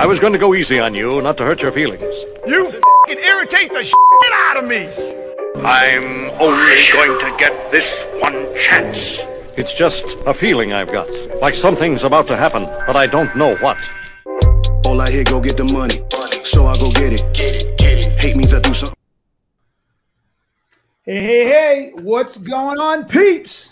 I was going to go easy on you, not to hurt your feelings. You f***ing irritate the shit out of me. I'm only going to get this one chance. It's just a feeling I've got. Like something's about to happen, but I don't know what. All I hear, go get the money. So I go get it. Get it, get it. Hate means I do something. Hey, hey, hey, what's going on, peeps?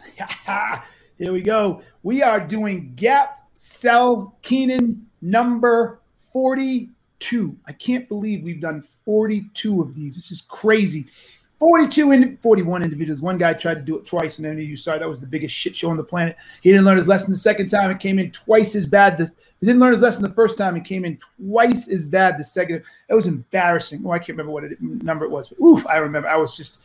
Here we go. We are doing Gap Sell Keenan number 42. I can't believe we've done 42 of these. This is crazy. 42 and 41 individuals. One guy tried to do it twice, and then you saw that was the biggest shit show on the planet. He didn't learn his lesson the second time. It came in twice as bad. The, he didn't learn his lesson the first time. It came in twice as bad the second. It was embarrassing. Oh, I can't remember what it, number it was. But oof, I remember. I was just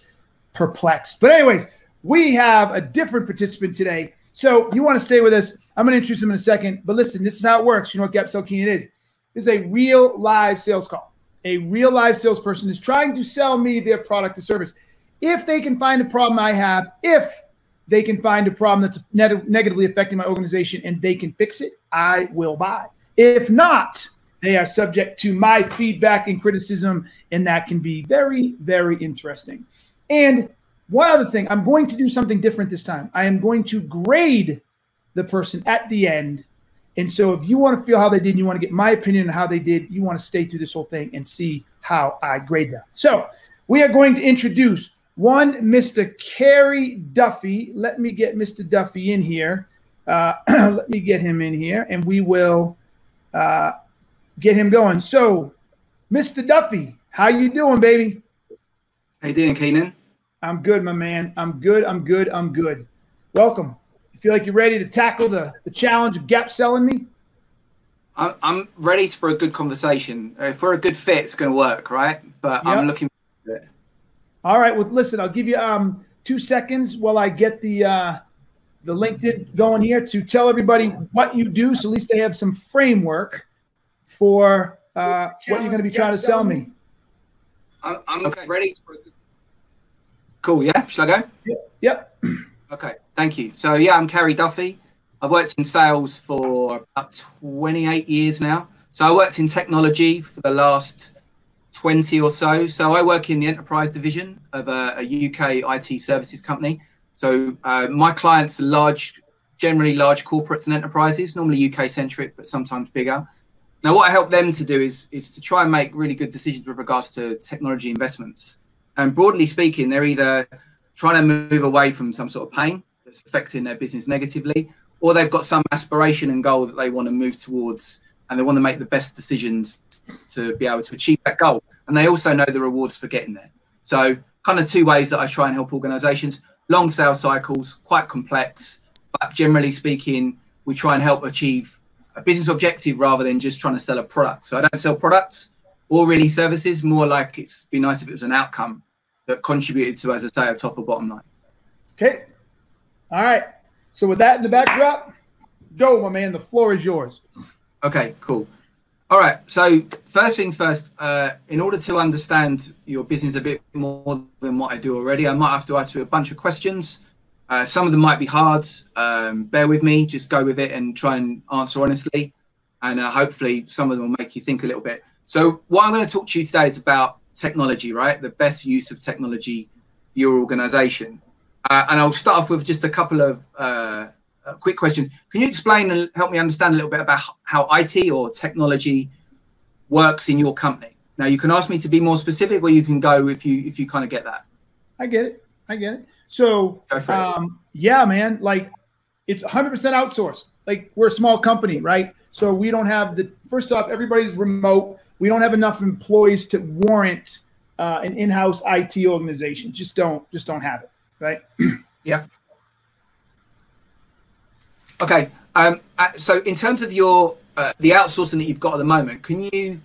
perplexed. But anyways, we have a different participant today. So you want to stay with us. I'm going to introduce him in a second. But listen, this is how it works. You know what Gap Sell Keenan is? Is a real live sales call a real live salesperson is trying to sell me their product or service. If they can find a problem I have, if they can find a problem that's negatively affecting my organization and they can fix it, I will buy. If not, they are subject to my feedback and criticism, and that can be very, very interesting. And one other thing, I'm going to do something different this time. I am going to grade the person at the end and so if you want to feel how they did and you want to get my opinion on how they did, you want to stay through this whole thing and see how I grade them. So we are going to introduce one Mr. Kerry Duffy. Let me get Mr. Duffy in here. Uh, let me get him in here and we will uh, get him going. So Mr. Duffy, how you doing, baby? How you doing, Keenan? I'm good, my man. I'm good. I'm good. I'm good. Welcome feel like you're ready to tackle the, the challenge of gap selling me? I'm ready for a good conversation. If we're a good fit, it's going to work, right? But yep. I'm looking for it. All right. Well, listen, I'll give you um, two seconds while I get the uh, the LinkedIn going here to tell everybody what you do, so at least they have some framework for uh, what you're going to be trying to sell me. I'm, I'm okay. ready for. Cool. Yeah. Shall I go? Yep. yep. Okay, thank you. So yeah, I'm Kerry Duffy. I've worked in sales for about 28 years now. So I worked in technology for the last 20 or so. So I work in the enterprise division of a, a UK IT services company. So uh, my clients are large, generally large corporates and enterprises, normally UK centric, but sometimes bigger. Now, what I help them to do is is to try and make really good decisions with regards to technology investments. And broadly speaking, they're either trying to move away from some sort of pain that's affecting their business negatively, or they've got some aspiration and goal that they want to move towards and they want to make the best decisions to be able to achieve that goal. And they also know the rewards for getting there. So, kind of two ways that I try and help organizations long sales cycles, quite complex, but generally speaking, we try and help achieve a business objective rather than just trying to sell a product. So, I don't sell products or really services, more like it's be nice if it was an outcome that contributed to, as I say, a top or bottom line. Okay. All right. So with that in the backdrop, go, my man. The floor is yours. Okay, cool. All right. So first things first, uh, in order to understand your business a bit more than what I do already, I might have to ask you a bunch of questions. Uh, some of them might be hard. Um, bear with me. Just go with it and try and answer honestly. And uh, hopefully some of them will make you think a little bit. So what I'm going to talk to you today is about technology, right? The best use of technology for your organization. Uh, and I'll start off with just a couple of uh, quick questions. Can you explain and help me understand a little bit about how IT or technology works in your company? Now, you can ask me to be more specific, or you can go if you if you kind of get that. I get it. I get it. So, um, yeah, man, like it's 100% outsourced. Like we're a small company, right? So we don't have the first off, everybody's remote we don't have enough employees to warrant uh, an in-house IT organization. Just don't just don't have it, right? yeah. Okay. Um, uh, so in terms of your uh, the outsourcing that you've got at the moment, can you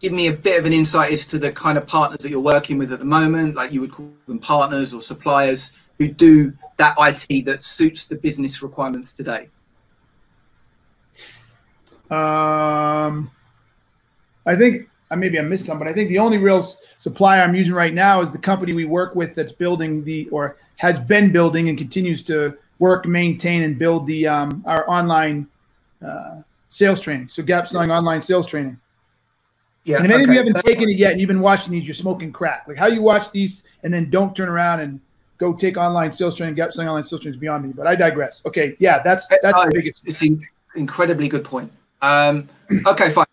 give me a bit of an insight as to the kind of partners that you're working with at the moment? Like you would call them partners or suppliers who do that IT that suits the business requirements today. Um, I think uh, maybe I missed some, but I think the only real supplier I'm using right now is the company we work with that's building the or has been building and continues to work, maintain, and build the um, our online uh, sales training. So Gap Selling online sales training. Yeah. And if any of you haven't taken it yet and you've been watching these, you're smoking crack. Like how you watch these and then don't turn around and go take online sales training, Gap selling online sales training is beyond me. But I digress. Okay, yeah, that's that's No, the biggest. it's an incredibly good point. Um, okay, fine.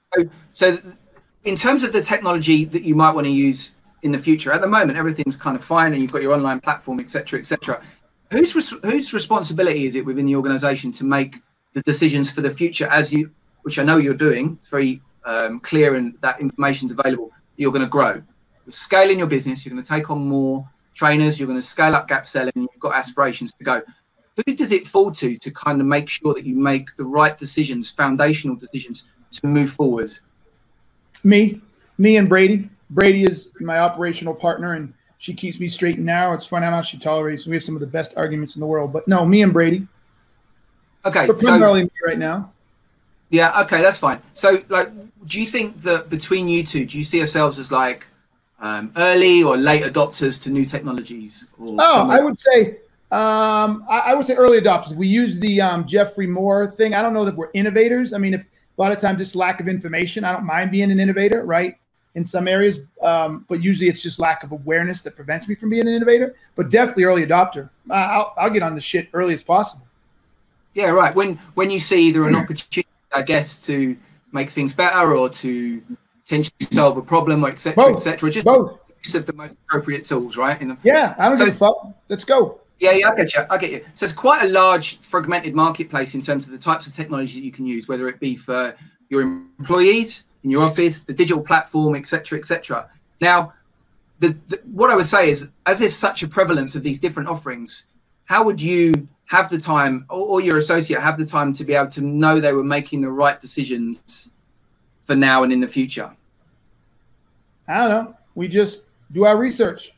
So, so, in terms of the technology that you might want to use in the future, at the moment everything's kind of fine, and you've got your online platform, etc., etc. Whose res- whose responsibility is it within the organisation to make the decisions for the future, as you, which I know you're doing? It's very um, clear, and that information's available. You're going to grow, you're scaling your business. You're going to take on more trainers. You're going to scale up gap selling. You've got aspirations to go who does it fall to to kind of make sure that you make the right decisions, foundational decisions to move forward? Me, me and Brady. Brady is my operational partner, and she keeps me straight and narrow. It's fun how much she tolerates. We have some of the best arguments in the world. But no, me and Brady. Okay, But so primarily me right now. yeah, okay, that's fine. So, like, do you think that between you two, do you see yourselves as like um, early or late adopters to new technologies? Or Oh, I would say, um, I, I would say early adopters. If we use the um, Geoffrey Moore thing, I don't know that we're innovators. I mean, if a lot of times just lack of information, I don't mind being an innovator, right? In some areas, um, but usually it's just lack of awareness that prevents me from being an innovator. But definitely early adopter. I'll, I'll get on the shit early as possible. Yeah, right. When when you see either an opportunity, I guess, to make things better or to potentially solve a problem or etc. Etc. Just Both. use of the most appropriate tools, right? In the, Yeah, I don't So- give a fuck. Let's go. Yeah, yeah, I get you. I get you. So it's quite a large, fragmented marketplace in terms of the types of technology that you can use, whether it be for your employees in your office, the digital platform, etc., etc. Now, the, the what I would say is, as there's such a prevalence of these different offerings, how would you have the time, or, or your associate have the time to be able to know they were making the right decisions for now and in the future? I don't know. We just do our research.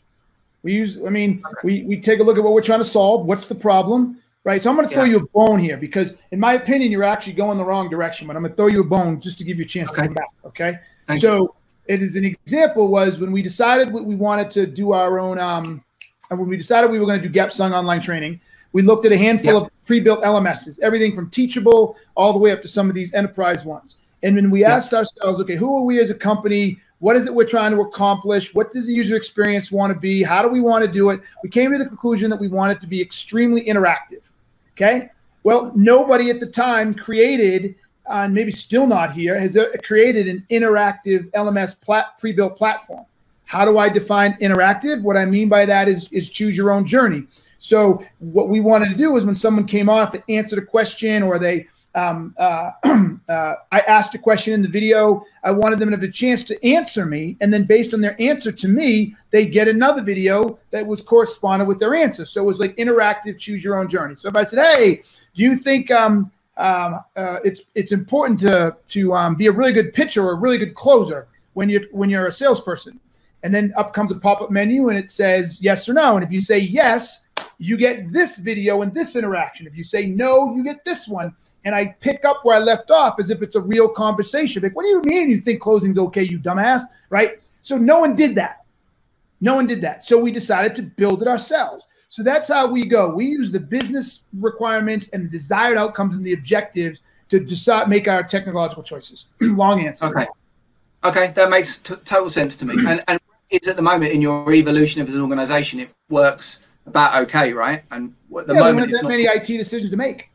We use, I mean, we, we take a look at what we're trying to solve. What's the problem? Right. So I'm going to throw Yeah. you a bone here because, in my opinion, you're actually going the wrong direction. But I'm going to throw you a bone just to give you a chance Okay. to come back. Okay. Thank so it is an example was when we decided we we wanted to do our own, um, and when we decided we were going to do Gap Selling online training, we looked at a handful Yeah. of pre-built LMSs, everything from Teachable all the way up to some of these enterprise ones. And then we Yeah. asked ourselves, okay, who are we as a company? What is it we're trying to accomplish? What does the user experience want to be? How do we want to do it? We came to the conclusion that we want it to be extremely interactive. Okay. Well, nobody at the time created, uh, and maybe still not here, has created an interactive LMS plat- pre-built platform. How do I define interactive? What I mean by that is is choose your own journey. So what we wanted to do is when someone came on, they answered a question or they um, uh, uh, I asked a question in the video. I wanted them to have a chance to answer me, and then based on their answer to me, they get another video that was corresponded with their answer. So it was like interactive, choose your own journey. So if I said, "Hey, do you think um, um, uh, it's it's important to to um, be a really good pitcher or a really good closer when you're when you're a salesperson?" And then up comes a pop up menu, and it says yes or no. And if you say yes, you get this video and this interaction. If you say no, you get this one and I pick up where I left off as if it's a real conversation. Like, what do you mean you think closing's okay, you dumbass? Right? So no one did that. No one did that. So we decided to build it ourselves. So that's how we go. We use the business requirements and the desired outcomes and the objectives to decide make our technological choices. Long answer. Okay. Okay, that makes t- total sense to me. and and it's at the moment in your evolution of as an organization, it works about okay, right? And at the yeah, moment, it's that not. many IT decisions to make.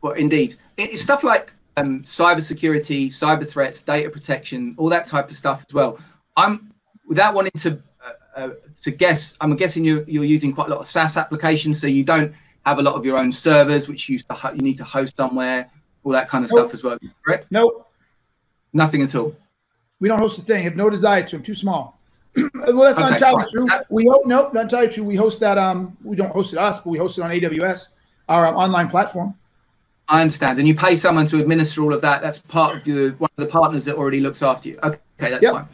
Well, indeed, it's stuff like um, cybersecurity, cyber threats, data protection, all that type of stuff as well. I'm without wanting to uh, uh, to guess. I'm guessing you're you're using quite a lot of SaaS applications, so you don't have a lot of your own servers, which you to ho- you need to host somewhere, all that kind of Nope. stuff as well. Correct? Nope. Nothing at all. We don't host a thing. Have no desire to. I'm too small. well, that's not entirely fine. true. That- We hope no, not entirely true. We host that. Um, we don't host it us, but we host it on AWS, our um, online platform. I understand. And you pay someone to administer all of that. That's part of the one of the partners that already looks after you. Okay, that's Yep. fine.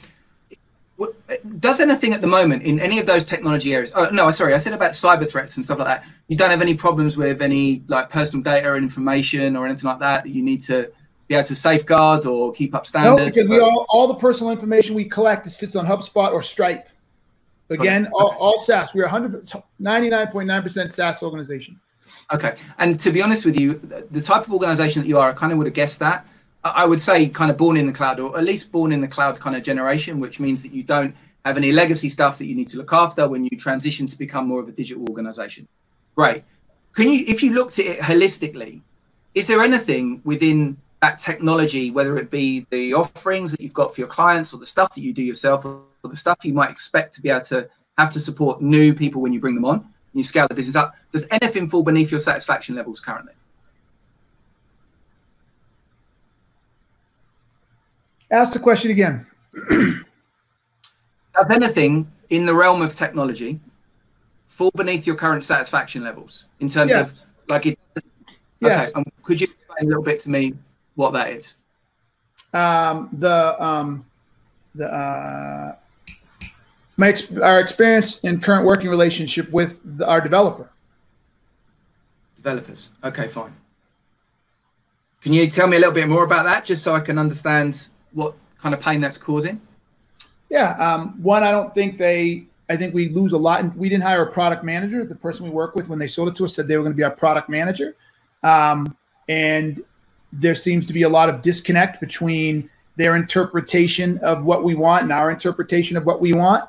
Does anything at the moment in any of those technology areas? Oh no, sorry, I said about cyber threats and stuff like that. You don't have any problems with any like personal data or information or anything like that that you need to be able to safeguard or keep up standards? No, because we all, all the personal information we collect sits on HubSpot or Stripe. Again, Okay, all, all SaaS. We're 100, 99.9% SaaS organization. Okay. And to be honest with you, the type of organization that you are, I kind of would have guessed that. I would say kind of born in the cloud, or at least born in the cloud kind of generation, which means that you don't have any legacy stuff that you need to look after when you transition to become more of a digital organization. Great. Can you, if you looked at it holistically, is there anything within that technology, whether it be the offerings that you've got for your clients or the stuff that you do yourself or the stuff you might expect to be able to have to support new people when you bring them on and you scale the business up, does anything fall beneath your satisfaction levels currently? Ask the question again. Does anything in the realm of technology fall beneath your current satisfaction levels in terms Yes. of like it? Yes. Okay, um, could you explain a little bit to me what that is? um, the um, the uh, my ex- our experience and current working relationship with the, our developer. Developers. Okay, fine. Can you tell me a little bit more about that, just so I can understand what kind of pain that's causing? Yeah. Um, one, I don't think they. I think we lose a lot. And we didn't hire a product manager. The person we work with when they sold it to us said they were going to be our product manager, um, and there seems to be a lot of disconnect between their interpretation of what we want and our interpretation of what we want.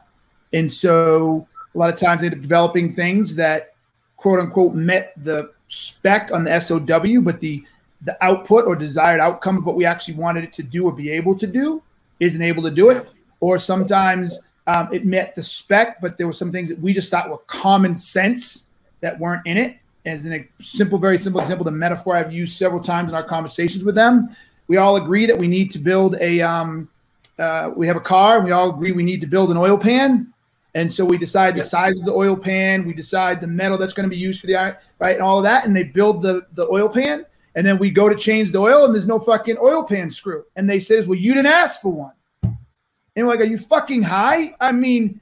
And so a lot of times they end up developing things that quote unquote met the spec on the SOW, but the the output or desired outcome of what we actually wanted it to do or be able to do isn't able to do it. Or sometimes um, it met the spec, but there were some things that we just thought were common sense that weren't in it. As in a simple, very simple example, the metaphor I've used several times in our conversations with them. We all agree that we need to build a. Um, uh, we have a car, and we all agree we need to build an oil pan. And so we decide the size of the oil pan. We decide the metal that's going to be used for the iron, right, and all of that. And they build the the oil pan, and then we go to change the oil, and there's no fucking oil pan screw. And they says, "Well, you didn't ask for one." And we're like, "Are you fucking high?" I mean,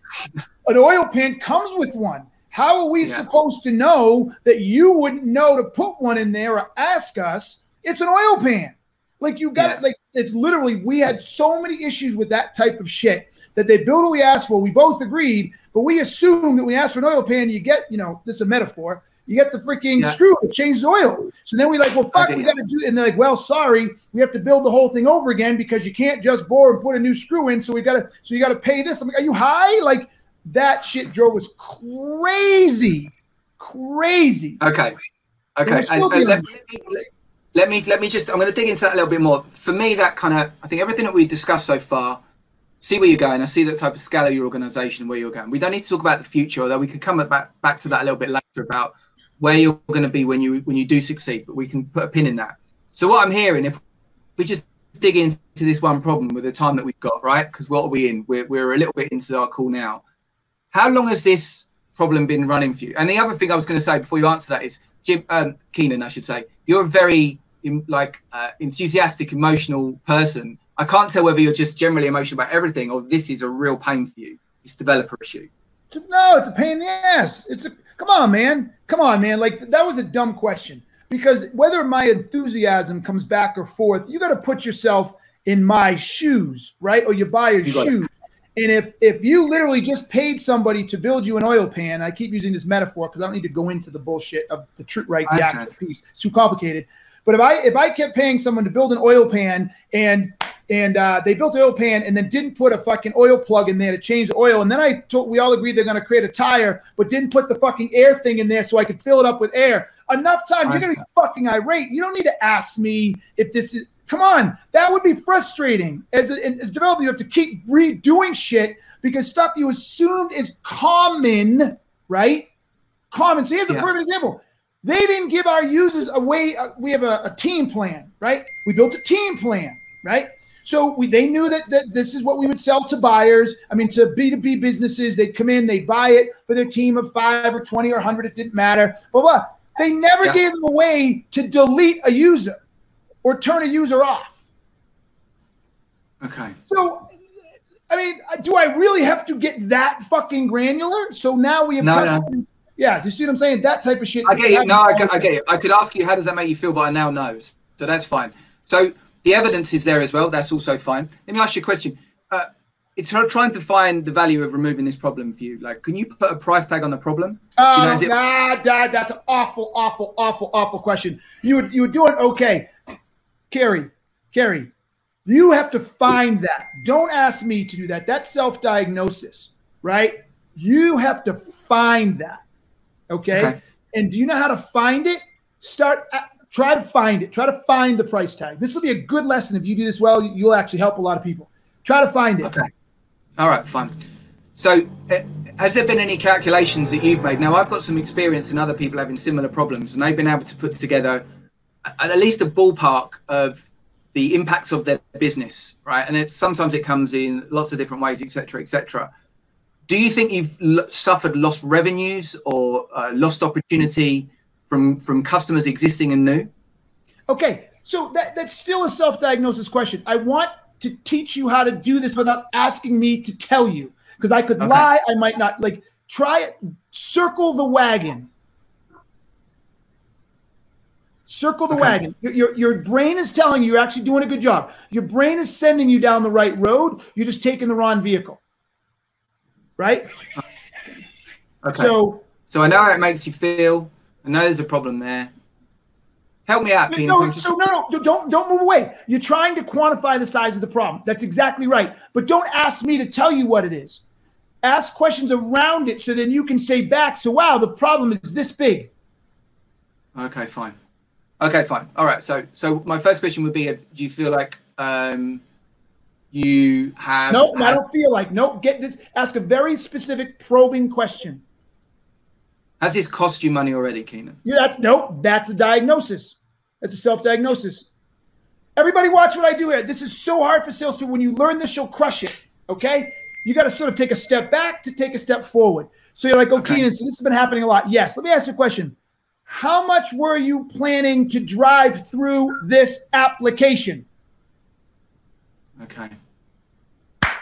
an oil pan comes with one. How are we Yeah. supposed to know that you wouldn't know to put one in there or ask us? It's an oil pan. Like you got Yeah. it. Like it's literally. We had so many issues with that type of shit that they built what we asked for. We both agreed, but we assumed that when you ask for an oil pan, you get, you know, this is a metaphor. You get the freaking Yeah. screw to change the oil. So then we like, well, fuck, Okay, we got to do. And they're like, well, sorry, we have to build the whole thing over again because you can't just bore and put a new screw in. So we got to, so you got to pay this. I'm like, are you high? Like that shit drove us crazy, crazy. Okay. Okay. And- and let me, let me let me just. I'm going to dig into that a little bit more. For me, that kind of. I think everything that we discussed so far. See where you're going. I see that type of scale of your organization where you're going. We don't need to talk about the future, although we could come back back to that a little bit later about where you're going to be when you when you do succeed. But we can put a pin in that. So what I'm hearing, if we just dig into this one problem with the time that we've got, right? Because what are we in? We're we're a little bit into our call now. How long has this problem been running for you? And the other thing I was going to say before you answer that is, Jim um, Keenan, I should say, you're a very like uh, enthusiastic, emotional person. I can't tell whether you're just generally emotional about everything or this is a real pain for you. It's developer issue. No, it's a pain in the ass. It's a come on, man. Come on, man. Like that was a dumb question because whether my enthusiasm comes back or forth, you got to put yourself in my shoes, right? Or you buy your You shoes. And if if you literally just paid somebody to build you an oil pan, I keep using this metaphor because I don't need to go into the bullshit of the truth, right? The actual piece. It's too complicated. But if I if I kept paying someone to build an oil pan and and uh, they built an oil pan and then didn't put a fucking oil plug in there to change the oil, and then I told we all agreed they're going to create a tire, but didn't put the fucking air thing in there so I could fill it up with air. Enough time, you're going to be fucking irate. You don't need to ask me if this is. Come on, that would be frustrating. As a, as a developer, you have to keep redoing shit because stuff you assumed is common, right? Common. So here's a Yeah. perfect example. They didn't give our users a way. Uh, we have a, a team plan, right? We built a team plan, right? So we they knew that, that this is what we would sell to buyers. I mean, to B two B businesses, they'd come in, they'd buy it for their team of five or twenty or hundred. It didn't matter. Blah blah. They never Yeah. gave them a way to delete a user or turn a user off. Okay. So, I mean, uh, do I really have to get that fucking granular? So now we have No, no. Yeah, you see what I'm saying? That type of shit. I get you. No, I get, I get you. I could ask you, how does that make you feel? But I now know. So that's fine. So the evidence is there as well. That's also fine. Let me ask you a question. Uh, it's her trying to find the value of removing this problem for you. Like, can you put a price tag on the problem? Oh, You know, it- nah, nah, that's an awful, awful, awful, awful question. You would you would do it okay, Kerry. Kerry, you have to find that. Don't ask me to do that. That's self diagnosis, right? You have to find that. Okay? Okay. And do you know how to find it? Start, uh, try to find it. Try to find the price tag. This will be a good lesson. If you do this well, you'll actually help a lot of people. Try to find it. Okay. All right, fine. So, uh, has there been any calculations that you've made? Now, I've got some experience in other people having similar problems, and they've been able to put together at least a ballpark of the impacts of their business, right? And it's sometimes it comes in lots of different ways, etc., etc. Do you think you've l- suffered lost revenues or uh, lost opportunity from from customers existing and new? Okay, so that, that's still a self diagnosis question. I want to teach you how to do this without asking me to tell you because I could Okay. lie. I might not. Like, try it. Circle the wagon. Circle the Okay. wagon. Your, your, your brain is telling you you're actually doing a good job. Your brain is sending you down the right road. You're just taking the wrong vehicle. Right? Okay. So, So I know how it makes you feel. I know there's a problem there. Help me out, Keenan. no, so no, no, don't don't move away. You're trying to quantify the size of the problem. That's exactly right. But don't ask me to tell you what it is. Ask questions around it so then you can say back, so wow, the problem is this big. Okay, fine. Okay, fine. All right. So, so my first question would be: if, Do you feel like um, you have? No, I had- don't feel like. No, get this. Ask a very specific probing question. Has this cost you money already, Keenan? Yeah, that's, no, that's a diagnosis. That's a self-diagnosis. Everybody watch what I do here. This is so hard for salespeople. When you learn this, you'll crush it. Okay? You got to sort of take a step back to take a step forward. So you're like, oh, Okay. Keenan, so this has been happening a lot. Yes. Let me ask you a question. How much were you planning to drive through this application? Okay.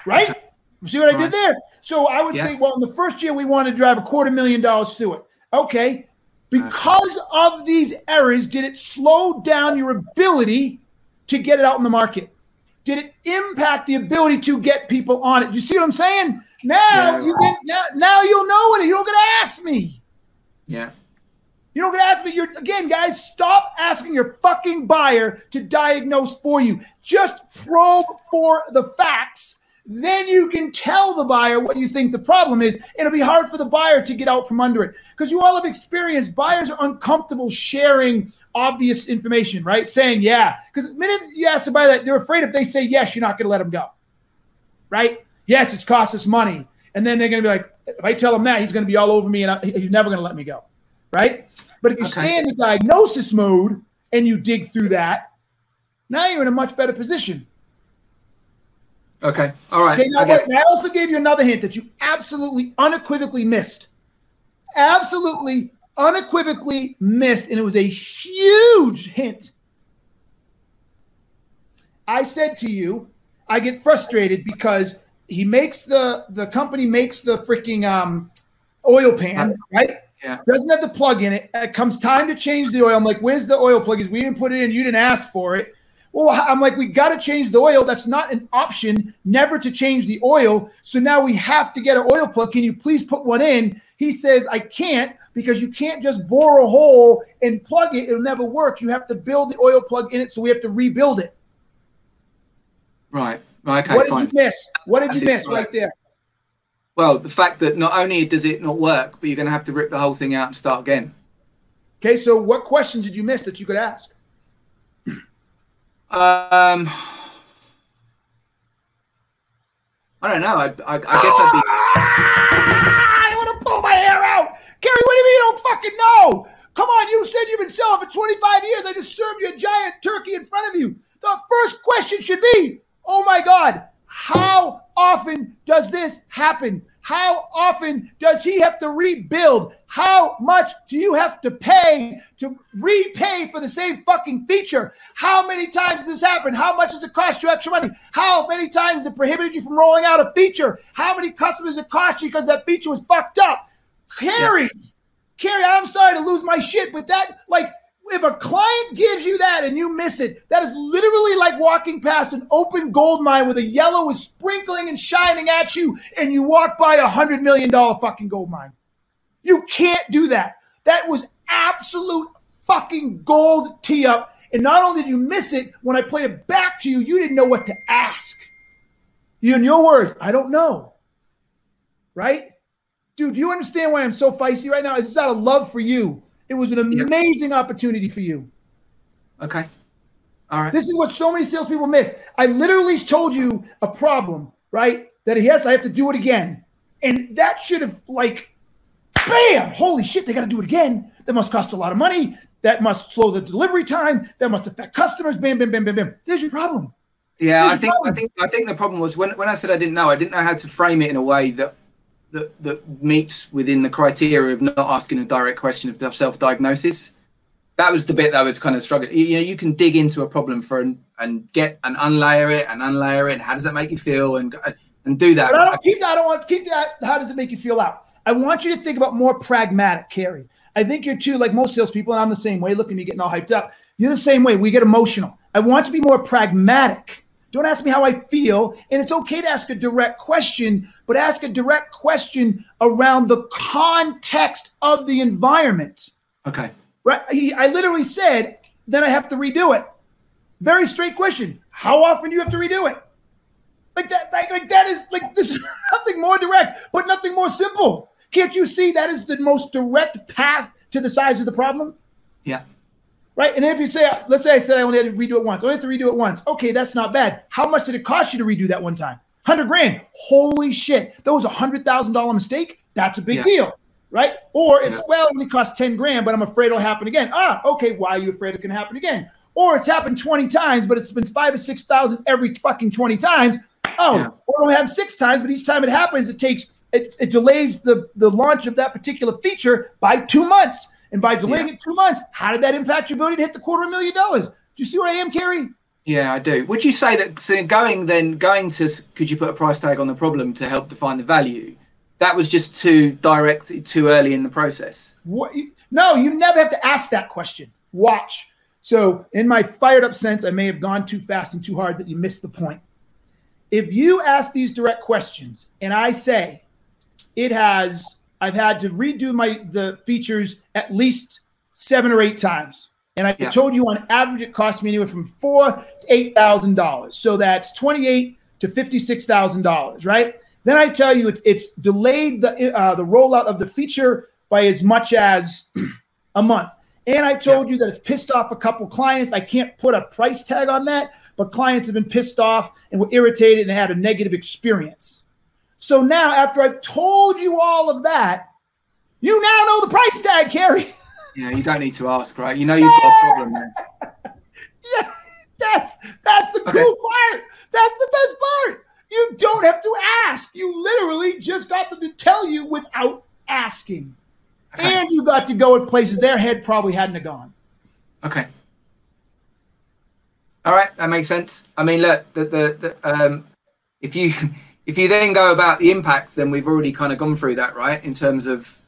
Right? You see what I did there? So I would Yeah. say, well, in the first year, we wanted to drive a quarter million dollars through it. Okay. Because of these errors, did it slow down your ability to get it out in the market? Did it impact the ability to get people on it? You see what I'm saying? Now Yeah. you can, now, now you'll know it. You don't gotta ask me. Yeah. You don't gotta ask me. You're again, guys. Stop asking your fucking buyer to diagnose for you. Just probe for the facts. Then you can tell the buyer what you think the problem is. It'll be hard for the buyer to get out from under it because you all have experience. Buyers are uncomfortable sharing obvious information, right? Saying yeah, because the minute you ask the buyer that, they're afraid if they say yes, you're not going to let them go, right? Yes, it's cost us money, and then they're going to be like, if I tell him that, he's going to be all over me, and I, he's never going to let me go, right? But if you Okay. stay in the diagnosis mode and you dig through that, now you're in a much better position. Okay. All right. Okay, now, I I also gave you another hint that you absolutely unequivocally missed. Absolutely unequivocally missed, and it was a huge hint. I said to you, I get frustrated because he makes the the company makes the freaking um oil pan, right? Yeah. Doesn't have the plug in it. It comes time to change the oil. I'm like, where's the oil plug? Is we didn't put it in, you didn't ask for it. Well, I'm like, we got to change the oil. That's not an option, never to change the oil. So now we have to get an oil plug. Can you please put one in? He says, I can't because you can't just bore a hole and plug it. It'll never work. You have to build the oil plug in it. So we have to rebuild it. Right. Right. Okay. what did fine. you miss? What did That's you miss right. right there? Well, the fact that not only does it not work, but you're going to have to rip the whole thing out and start again. Okay, so what questions did you miss that you could ask? Um, I don't know. I, I, I guess I'd be. I want to pull my hair out. Gary, what do you mean you don't fucking know? Come on, you said you've been selling for 25 years. I just served you a giant turkey in front of you. The first question should be, oh my God, how often does this happen? How often does he have to rebuild? How much do you have to pay to repay for the same fucking feature? How many times does this happened? How much does it cost you extra money? How many times it prohibited you from rolling out a feature? How many customers it cost you because that feature was fucked up? Kerry, Kerry, I'm sorry to lose my shit, but that, like, if a client gives you that and you miss it, that is literally like walking past an open gold mine where the yellow is sprinkling and shining at you, and you walk by a hundred million dollar fucking gold mine. You can't do that. That was absolute fucking gold tee up, And not only did you miss it, when I played it back to you, you didn't know what to ask. You, in your words, I don't know. Right? Dude, do you understand why I'm so feisty right now? It's out of love for you. It was an amazing opportunity for you. Okay. All right. This is what so many salespeople miss. I literally told you a problem, right? That yes, I have to do it again. And that should have like bam, holy shit, they got to do it again. That must cost a lot of money. That must slow the delivery time. That must affect customers. Bam, bam, bam, bam, bam. There's your problem. Yeah, There's I think I think I think the problem was when, when I said I didn't know, I didn't know how to frame it in a way that that, that meets within the criteria of not asking a direct question of self-diagnosis. That was the bit that was kind of struggling. You know, you can dig into a problem for and, and get and unlayer it and unlayer it. And how does that make you feel? And and do that. But I don't keep that. I don't want to keep that. How does it make you feel out? I want you to think about more pragmatic, Kerry. I think you're too, like most salespeople, and I'm the same way. Look at me getting all hyped up. You're the same way. We get emotional. I want to be more pragmatic. Don't ask me how I feel. And it's okay to ask a direct question, but ask a direct question around the context of the environment. Okay. Right. He, I literally said, then I have to redo it. Very straight question. How often do you have to redo it? Like that, like, like that is like this is nothing more direct, but nothing more simple. Can't you see that is the most direct path to the size of the problem? Yeah. Right. And then if you say, let's say I said I only had to redo it once, I only have to redo it once. Okay, that's not bad. How much did it cost you to redo that one time? Hundred grand. Holy shit. That was a hundred thousand dollar mistake. That's a big yeah. deal. Right? Or it's yeah. well, it only cost 10 grand, but I'm afraid it'll happen again. Ah, okay. Why are you afraid it can happen again? Or it's happened 20 times, but it's been five or six thousand every fucking 20 times. Oh, yeah. or it'll happen six times, but each time it happens, it takes it, it delays the, the launch of that particular feature by two months. And by delaying yeah. it two months, how did that impact your ability to hit the quarter of a million dollars? Do you see where I am, Kerry? Yeah, I do. Would you say that so going then going to could you put a price tag on the problem to help define the value? That was just too direct, too early in the process. What, no, you never have to ask that question. Watch. So, in my fired up sense, I may have gone too fast and too hard that you missed the point. If you ask these direct questions and I say, it has I've had to redo my the features at least seven or eight times. And I yeah. told you on average it cost me anywhere from four to eight thousand dollars. So that's twenty-eight to fifty-six thousand dollars, right? Then I tell you it's, it's delayed the uh, the rollout of the feature by as much as a month. And I told yeah. you that it's pissed off a couple clients. I can't put a price tag on that, but clients have been pissed off and were irritated and had a negative experience. So now, after I've told you all of that, you now know the price tag, Kerry. Yeah, you don't need to ask, right? You know you've got a problem there. yeah, that's that's the okay. cool part. That's the best part. You don't have to ask. You literally just got them to tell you without asking. Okay. And you got to go in places their head probably hadn't have gone. Okay. All right, that makes sense. I mean, look, the the, the um, if you if you then go about the impact, then we've already kind of gone through that, right? In terms of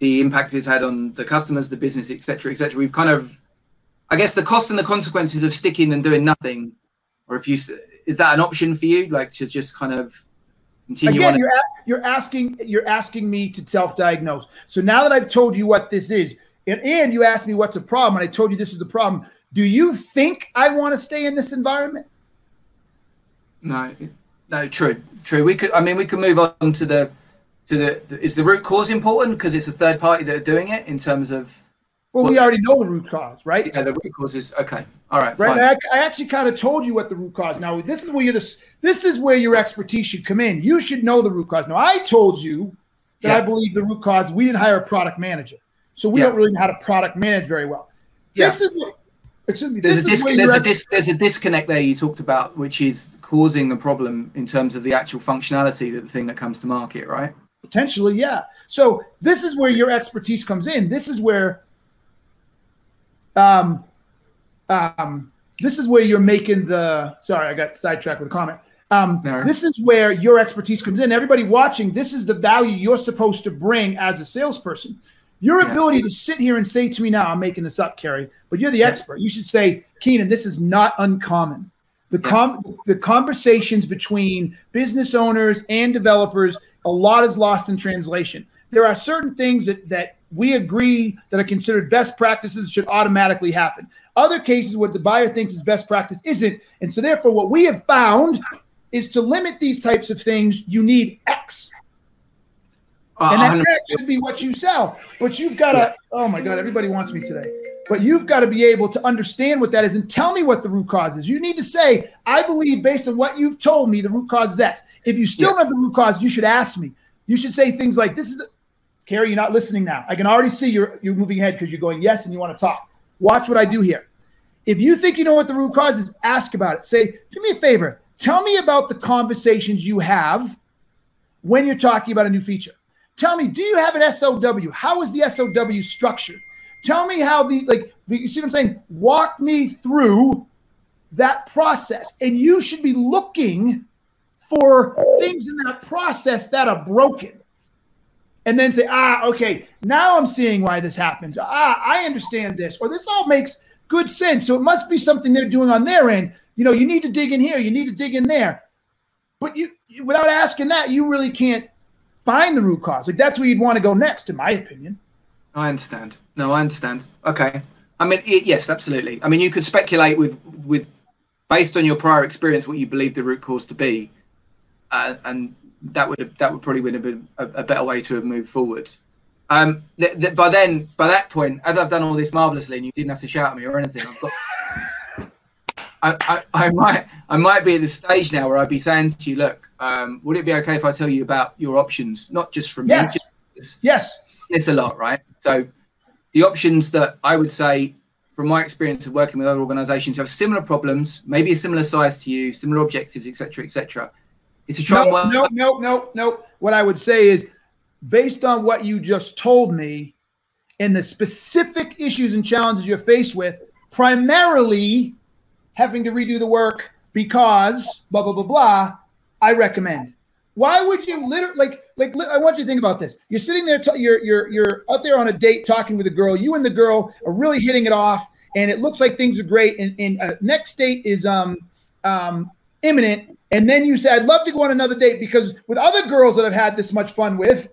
the impact it's had on the customers, the business, etc., etc. We've kind of, I guess, the costs and the consequences of sticking and doing nothing, or if you is that an option for you, like to just kind of continue Again, on? You're, you're asking you're asking me to self-diagnose. So now that I've told you what this is, and, and you asked me what's a problem, and I told you this is the problem. Do you think I want to stay in this environment? No, no, true, true. We could. I mean, we could move on to the to the. the is the root cause important because it's a third party that are doing it in terms of. Well, what, we already know the root cause, right? Yeah, the root cause is okay. All right, right. I, I, actually kind of told you what the root cause. Now, this is where you're this. This is where your expertise should come in. You should know the root cause. Now, I told you that yeah. I believe the root cause. We didn't hire a product manager, so we yeah. don't really know how to product manage very well. Yeah. This is me. There's a, dis- there's, a dis- there's a disconnect there you talked about, which is causing the problem in terms of the actual functionality that the thing that comes to market, right? Potentially, yeah. So this is where your expertise comes in. This is where, um, um, this is where you're making the. Sorry, I got sidetracked with a comment. Um, this is where your expertise comes in. Everybody watching, this is the value you're supposed to bring as a salesperson. Your yeah. ability to sit here and say to me now, I'm making this up, Kerry, but you're the yeah. expert. You should say, Keenan, this is not uncommon. The com- the conversations between business owners and developers, a lot is lost in translation. There are certain things that that we agree that are considered best practices should automatically happen. other cases what the buyer thinks is best practice isn't. And so therefore what we have found is to limit these types of things, you need X. Uh, And that 100 should be what you sell. But you've got to, oh my God, everybody wants me today. But you've got to be able to understand what that is and tell me what the root cause is. You need to say, I believe based on what you've told me, the root cause is X. If you still don't have the root cause, you should ask me. You should say things like, This is the, Kerry, you're not listening now. I can already see you're you're moving ahead because you're going yes and you want to talk. Watch what I do here. If you think you know what the root cause is, ask about it. Say, do me a favor. Tell me about the conversations you have when you're talking about a new feature. Tell me, do you have an SOW? How is the SOW structured? Tell me how the like the, you see what I'm saying? Walk me through that process. And you should be looking for things in that process that are broken and then say, ah, okay, now I'm seeing why this happens. Ah, I understand this, or this all makes good sense. So it must be something they're doing on their end. You know, you need to dig in here, you need to dig in there. But you, you without asking that, you really can't find the root cause. Like that's where you'd want to go next, in my opinion. I understand. No, I understand. Okay. I mean, y- yes, absolutely. I mean, you could speculate with with based on your prior experience what you believe the root cause to be, uh, and that would have, that would probably would have been a, a better way to have moved forward. Um, th- th- by then, by that point, as I've done all this marvelously, and you didn't have to shout at me or anything, I've got. I, I, I might I might be at the stage now where I'd be saying to you, look, um, would it be okay if I tell you about your options, not just from Yes. me, just Yes. it's a lot, right? So the options that I would say from my experience of working with other organizations who have similar problems, maybe a similar size to you, similar objectives, etc., etc., It's a try and No, work no, no, no, no. What I would say is based on what you just told me and the specific issues and challenges you're faced with, primarily having to redo the work because blah blah blah blah, I recommend. Why would you literally like like li- I want you to think about this. You're sitting there, t- you're you're you're out there on a date talking with a girl. You and the girl are really hitting it off, and it looks like things are great. And, and uh, next date is um um imminent. And then you say, I'd love to go on another date because with other girls that I've had this much fun with,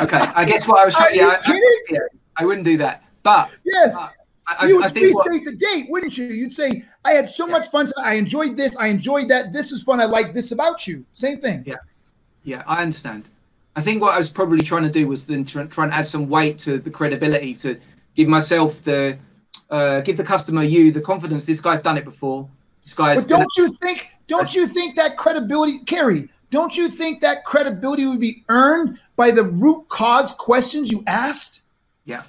Okay, I guess what I was trying. Yeah, I, I, yeah, I wouldn't do that. But yes, I, you would I think restate the date, wouldn't you? You'd say, I had so much fun. I enjoyed this. I enjoyed that. This was fun. I like this about you. Same thing. Yeah. yeah, I understand. I think what I was probably trying to do was then try, try and add some weight to the credibility to give myself the uh, give the customer you the confidence. This guy's done it before. This guy's But don't you think, don't you think that credibility, Kerry, don't you think that credibility would be earned by the root cause questions you asked? yeah.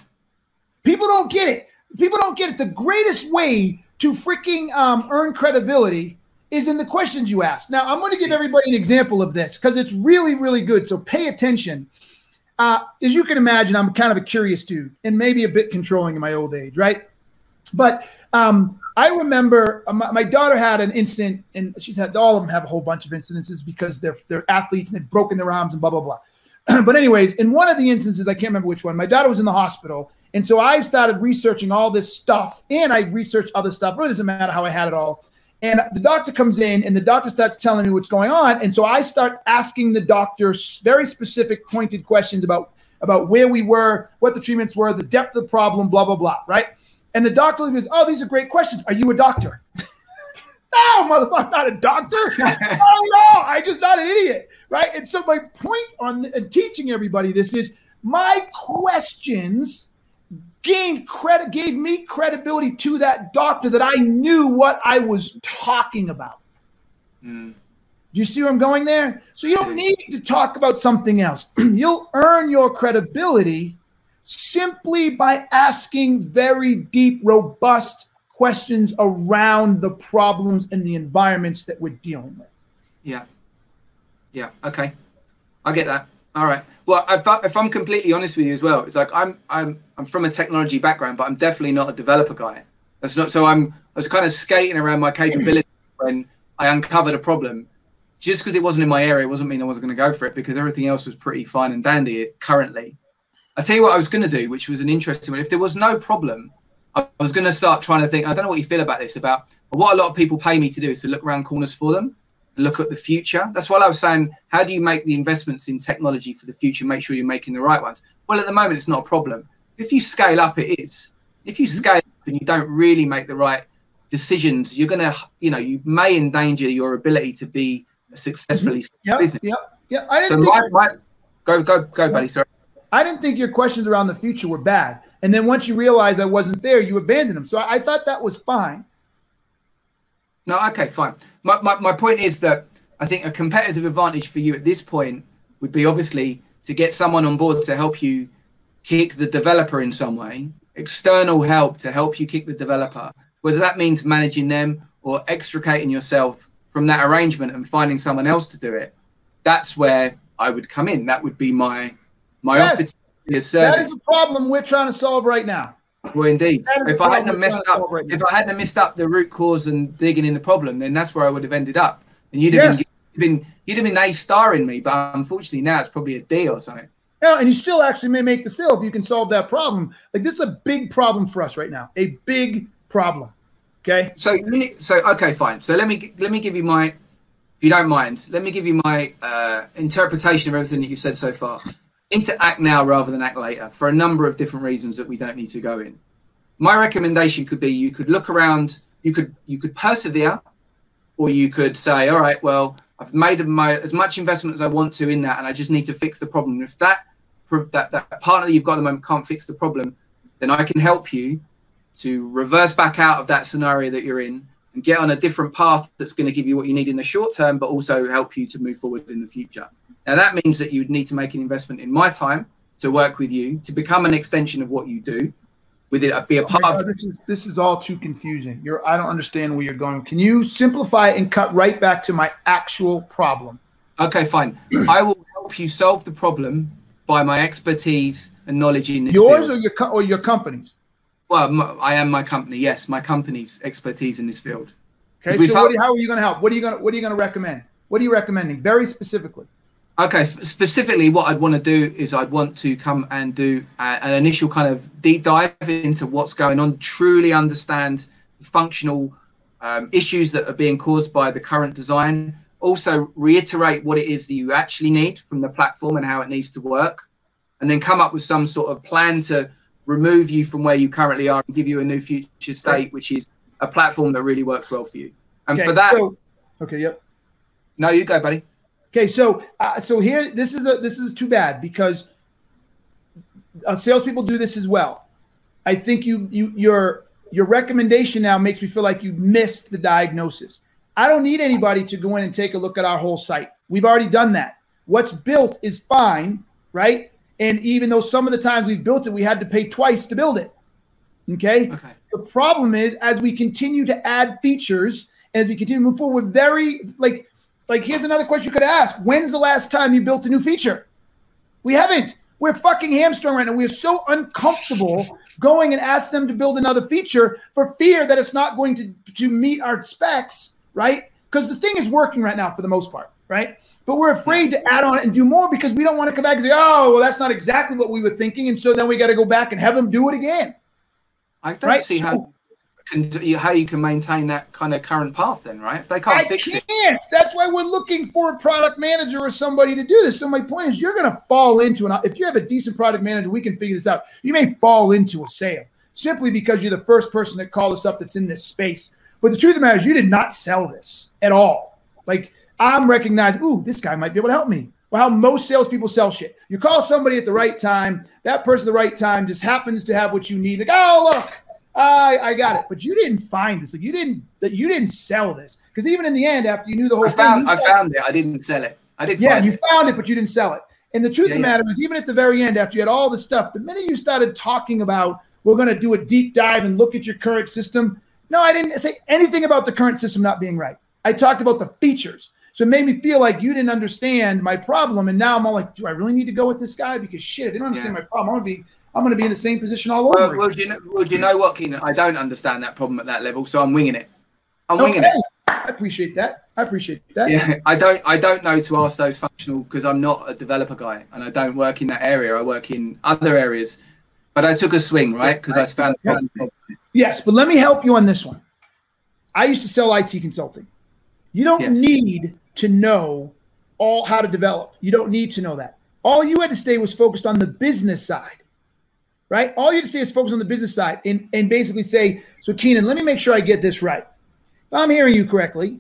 People don't get it. People don't get it. The greatest way to freaking um, earn credibility is in the questions you ask. Now, I'm going to give everybody an example of this because it's really, really good. So pay attention. Uh, as you can imagine, I'm kind of a curious dude and maybe a bit controlling in my old age, right? But um, I remember uh, my, my daughter had an incident, and she's had all of them have a whole bunch of incidences because they're they're athletes and they've broken their arms and blah blah blah. but anyways, in one of the instances, I can't remember which one, my daughter was in the hospital, and so I started researching all this stuff, and I researched other stuff. Really doesn't matter how I had it all. And the doctor comes in, and the doctor starts telling me what's going on, and so I start asking the doctor very specific, pointed questions about about where we were, what the treatments were, the depth of the problem, blah blah blah, right? And the doctor goes, "Oh, these are great questions. Are you a doctor?" no, motherfucker, not a doctor. oh no, I just not an idiot, right? And so my point on teaching everybody this is my questions gained credit, gave me credibility to that doctor that I knew what I was talking about. Mm. Do you see where I'm going there? So you don't need to talk about something else. You'll earn your credibility simply by asking very deep, robust questions around the problems and the environments that we're dealing with. Yeah. Yeah. Okay. I get that. All right. Well, if, I, if I'm completely honest with you as well, it's like I'm I'm I'm from a technology background, but I'm definitely not a developer guy. That's not. So I'm I was kind of skating around my capability when I uncovered a problem. Just because it wasn't in my area, it wasn't mean I wasn't going to go for it because everything else was pretty fine and dandy currently. I tell you what I was going to do, which was an interesting one. If there was no problem, I was going to start trying to think. I don't know what you feel about this. About what a lot of people pay me to do is to look around corners for them look at the future. That's what I was saying, how do you make the investments in technology for the future? Make sure you're making the right ones. Well, at the moment, it's not a problem. If you scale up, it is. If you Mm-hmm. scale up and you don't really make the right decisions, you're gonna, you know, you may endanger your ability to be a successfully Yep, business. yep, yeah. I didn't think my, my go go go, buddy. Sorry. I didn't think your questions around the future were bad. And then once you realized I wasn't there, you abandoned them. So I, I thought that was fine. No, okay, fine. My, my, my point is that I think a competitive advantage for you at this point would be obviously to get someone on board to help you kick the developer in some way, external help to help you kick the developer, whether that means managing them or extricating yourself from that arrangement and finding someone else to do it. That's where I would come in. That would be my my Yes. offer service. is the problem we're trying to solve right now. Well, indeed. If I hadn't messed up, right if I hadn't have messed up the root cause and digging in the problem, then that's where I would have ended up. And you'd have Yes. been, you'd have been a star in me, but unfortunately now it's probably a D or something. Know, and you still actually may make the sale if you can solve that problem. Like this is a big problem for us right now. A big problem. Okay. So so okay, fine. So let me let me give you my, if you don't mind, let me give you my uh, interpretation of everything that you said so far. Need to act now rather than act later for a number of different reasons that we don't need to go in. My recommendation could be you could look around, you could you could persevere, or you could say, all right, well, I've made my as much investment as I want to in that, and I just need to fix the problem. If that that that partner that you've got at the moment can't fix the problem, then I can help you to reverse back out of that scenario that you're in and get on a different path that's going to give you what you need in the short term, but also help you to move forward in the future. Now, that means that you would need to make an investment in my time to work with you to become an extension of what you do, with it uh, be a oh part Oh, of. this is this is all too confusing. You're I don't understand where you're going. Can you simplify and cut right back to my actual problem? Okay, fine. I will help you solve the problem by my expertise and knowledge in this Yours field. or your co- or your company's? Well, I am my company. Yes, my company's expertise in this field. Okay. So what, you- how are you going to help? What are you going to What are you going to recommend? What are you recommending? Very specifically. Okay, specifically, what I'd want to do is I'd want to come and do a, an initial kind of deep dive into what's going on, truly understand functional um, issues that are being caused by the current design. Also, reiterate what it is that you actually need from the platform and how it needs to work, and then come up with some sort of plan to remove you from where you currently are and give you a new future state, which is a platform that really works well for you. And Okay, for that, so- okay. Yep. no, you go, buddy. Okay, so uh, so here this is a this is too bad because uh, salespeople do this as well. I think you you your your recommendation now makes me feel like you missed the diagnosis. I don't need anybody to go in and take a look at our whole site. We've already done that. What's built is fine, right? And even though some of the times we've built it, we had to pay twice to build it. Okay. Okay. The problem is as we continue to add features, as we continue to move forward, we're very like like here's another question you could ask. When's the last time you built a new feature? We haven't. We're fucking hamstrung right now. We're so uncomfortable going and ask them to build another feature for fear that it's not going to, to meet our specs, right? Because the thing is working right now for the most part, right? But we're afraid to add on and do more because we don't want to come back and say, oh, well, that's not exactly what we were thinking. And so then we got to go back and have them do it again. I don't Right, see so- how can you, how you can maintain that kind of current path then, right? If they can't I fix it, can't. That's why we're looking for a product manager or somebody to do this. So my point is, you're going to fall into an. If you have a decent product manager, we can figure this out. You may fall into a sale simply because you're the first person that called us up that's in this space. But the truth of the matter is, you did not sell this at all. Like I'm recognizing, ooh, this guy might be able to help me. Well, how most salespeople sell shit. You call somebody at the right time. That person at the right time just happens to have what you need. Like, oh look, I, I got it. But you didn't find this. Like you didn't that you didn't sell this because even in the end, after you knew the whole I thing, found I found it. I didn't sell it. I did yeah, find you it. found it, but you didn't sell it. And the truth Yeah, of the yeah. matter is, even at the very end, after you had all the stuff, the minute you started talking about we're going to do a deep dive and look at your current system, no, I didn't say anything about the current system not being right. I talked about the features. So it made me feel like you didn't understand my problem, and now I'm all like, do I really need to go with this guy? Because shit, if they don't understand Yeah. my problem. I'm gonna be, I'm gonna be in the same position all over. Well, well, do you know, well, you know what, Keenan? I don't understand that problem at that level, so I'm winging it. I'm winging Okay. it. I appreciate that. I appreciate that. Yeah, I don't. I don't know to ask those functional because I'm not a developer guy and I don't work in that area. I work in other areas. But I took a swing, right? Because I found. Yes, but let me help you on this one. I used to sell IT consulting. You don't Yes. need to know all how to develop. You don't need to know that. All you had to stay was focused on the business side. Right? All you have to say is focus on the business side and, and basically say, so Keenan, let me make sure I get this right. If I'm hearing you correctly.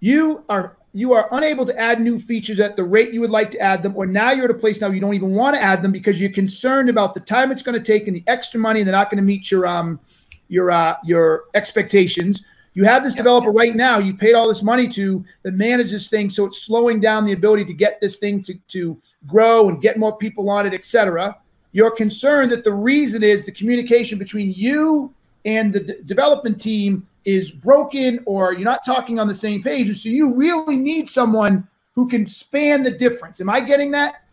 You are you are unable to add new features at the rate you would like to add them, or now you're at a place now you don't even want to add them because you're concerned about the time it's going to take and the extra money, and they're not going to meet your um your uh your expectations. You have this developer right now you paid all this money to that manage this thing, so it's slowing down the ability to get this thing to, to grow and get more people on it, etc. You're concerned that the reason is the communication between you and the d- development team is broken or you're not talking on the same page. And so you really need someone who can span the difference. Am I getting that?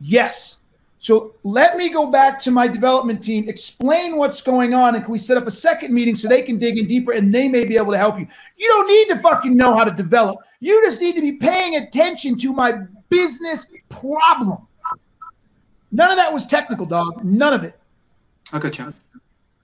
Yes. So let me go back to my development team, explain what's going on, and can we set up a second meeting so they can dig in deeper and they may be able to help you? You don't need to fucking know how to develop. You just need to be paying attention to my business problem. None of that was technical, dog. None of it. Okay, Chad.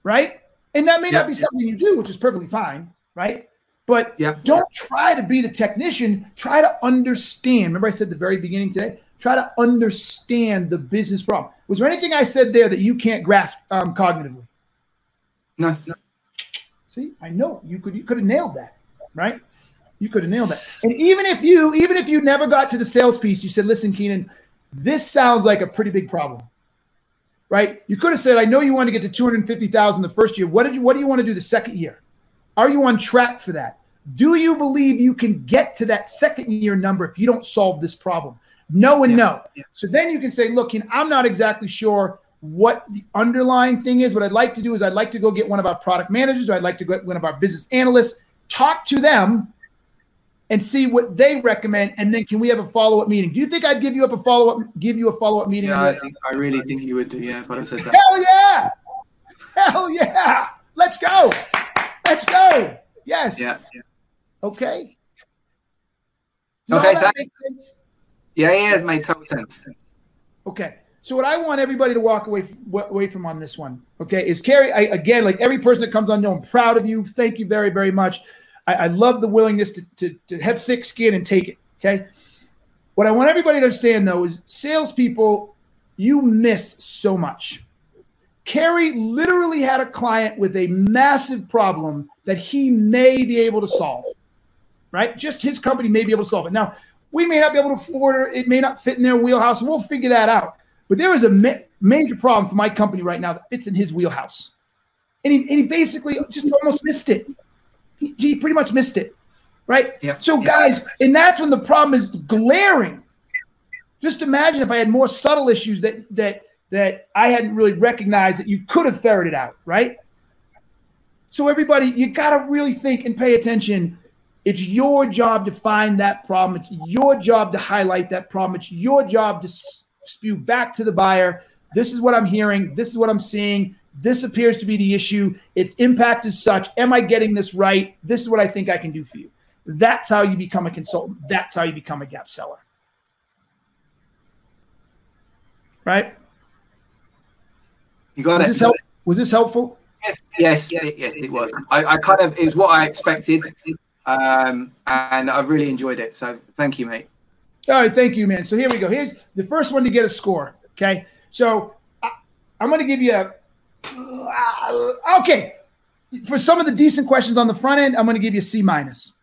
Right? And that may not be yep. something you do, which is perfectly fine, right? But Yep. don't try to be the technician. Try to understand. Remember, I said at the very beginning today. Try to understand the business problem. Was there anything I said there that you can't grasp um, cognitively? No, no. See, I know you could. You could have nailed that, right? You could have nailed that. And even if you, even if you never got to the sales piece, you said, "Listen, Keenan, this sounds like a pretty big problem." Right? You could have said, "I know you want to get to two hundred fifty thousand the first year. What did you? What do you want to do the second year? Are you on track for that? Do you believe you can get to that second year number if you don't solve this problem? No and Yeah, no. yeah. So then you can say, look, I'm not exactly sure what the underlying thing is. What I'd like to do is I'd like to go get one of our product managers or I'd like to get one of our business analysts, talk to them and see what they recommend. And then can we have a follow-up meeting? Do you think I'd give you up a follow-up, give you a follow-up meeting? Yeah, I think I really think you would do. Yeah, if I'd said that. Hell yeah. Hell yeah. Let's go. Let's go. Yes. Yeah, yeah, Okay. Okay, all that thank- make sense? yeah, yeah. It made total sense. Okay. So what I want everybody to walk away from, away from on this one, okay, is Kerry. I, again, like every person that comes on, know I'm proud of you. Thank you very, very much. I, I love the willingness to, to to have thick skin and take it. Okay. What I want everybody to understand though is salespeople, you miss so much. Kerry literally had a client with a massive problem that he may be able to solve. Right? Just his company may be able to solve it. Now, we may not be able to afford it. It may not fit in their wheelhouse. We'll figure that out. But there is a ma- major problem for my company right now that fits in his wheelhouse. And he, and he basically just almost missed it. He, pretty much missed it. Right? Yeah. So, yeah. guys, and that's when the problem is glaring. Just imagine if I had more subtle issues that that that I hadn't really recognized that you could have ferreted out, right? So everybody, you got to really think and pay attention. It's your job to find that problem. It's your job to highlight that problem. It's your job to spew back to the buyer. This is what I'm hearing. This is what I'm seeing. This appears to be the issue. Its impact is such. Am I getting this right? This is what I think I can do for you. That's how you become a consultant. That's how you become a gap seller. Right? You got Was it. this, help- was this helpful? Yes, yes, yes, yes, it was. I, I kind of it was what I expected, um, and I really enjoyed it. So thank you, mate. All right, thank you, man. So here we go. Here's the first one to get a score. Okay, so I, I'm going to give you a. Uh, okay, for some of the decent questions on the front end, I'm going to give you a C minus.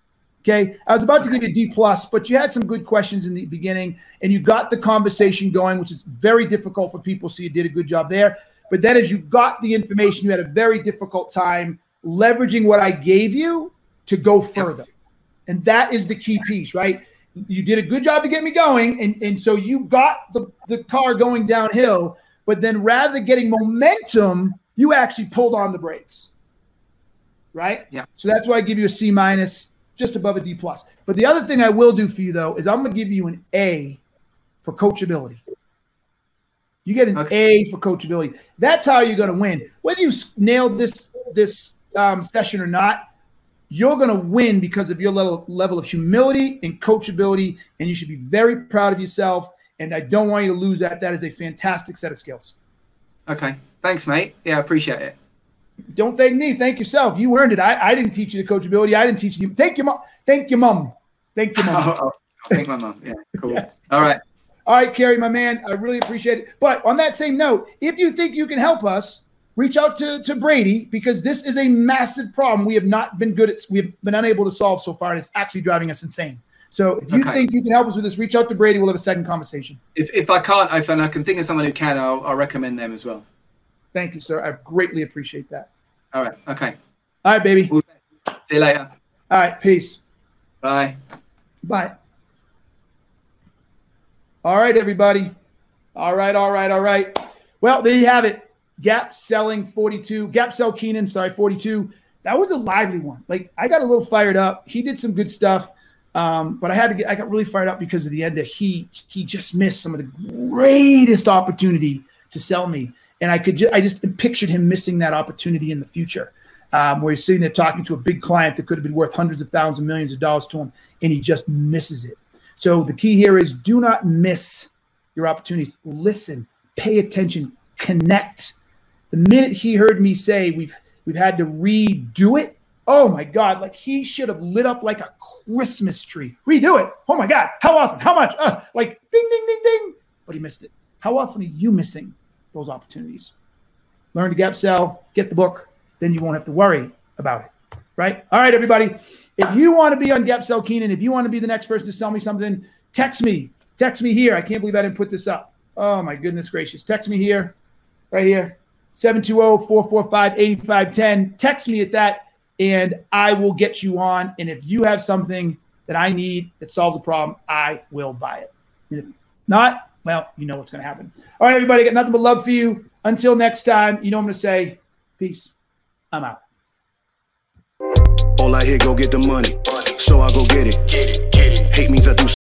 Okay, I was about to give you a D plus, but you had some good questions in the beginning, and you got the conversation going, which is very difficult for people. So you did a good job there. But then, as you got the information, you had a very difficult time leveraging what I gave you to go further. And that is the key piece, right? You did a good job to get me going. And, and so you got the, the car going downhill. But then rather than getting momentum, you actually pulled on the brakes. Right? Yeah. So that's why I give you a C minus, just above a D plus. But the other thing I will do for you though is I'm gonna give you an A for coachability. You get an Okay. A for coachability. That's how you're going to win. Whether you nailed this this um, session or not, you're going to win because of your level level of humility and coachability, and you should be very proud of yourself. And I don't want you to lose that. That is a fantastic set of skills. Okay, thanks, mate. Yeah, I appreciate it. Don't thank me. Thank yourself. You earned it. I, I didn't teach you the coachability. I didn't teach you. Thank your mom. Thank your mom. Thank your mom. Oh, thank my mom. Yeah, cool. Yes. All right. All right, Kerry, my man, I really appreciate it. But on that same note, if you think you can help us, reach out to, to Brady because this is a massive problem we have not been good at, we have been unable to solve so far, and it's actually driving us insane. So if you Okay. think you can help us with this, reach out to Brady. We'll have a second conversation. If, if I can't, if I can think of someone who can, I'll, I'll recommend them as well. Thank you, sir. I greatly appreciate that. All right. Okay. All right, baby. All See you later. All right, peace. Bye. Bye. All right, everybody. All right, all right, all right. Well, there you have it. Gap selling 42. Gap sell Keenan, sorry, 42. That was a lively one. Like I got a little fired up. He did some good stuff. Um, but I had to get I got really fired up because of the end that he he just missed some of the greatest opportunity to sell me. And I could ju- I just pictured him missing that opportunity in the future. Um, where he's sitting there talking to a big client that could have been worth hundreds of thousands of millions of dollars to him, and he just misses it. So the key here is do not miss your opportunities. Listen, pay attention, connect. The minute he heard me say we've we've had to redo it, oh my God, like he should have lit up like a Christmas tree. Redo it. Oh my God, how often? How much? Uh, like ding, ding, ding, ding. But he missed it. How often are you missing those opportunities? Learn to gap sell, get the book, then you won't have to worry about it. Right? All right, everybody. If you want to be on Gap Sell Keenan, if you want to be the next person to sell me something, text me. Text me here. I can't believe I didn't put this up. Oh my goodness gracious. Text me here, right here. 720-445-8510. Text me at that and I will get you on. And if you have something that I need that solves a problem, I will buy it. And if not, well, you know what's going to happen. All right, everybody, got nothing but love for you. Until next time, you know I'm going to say. Peace. I'm out. All I hear, go get the money. So I go get it. Hate means I do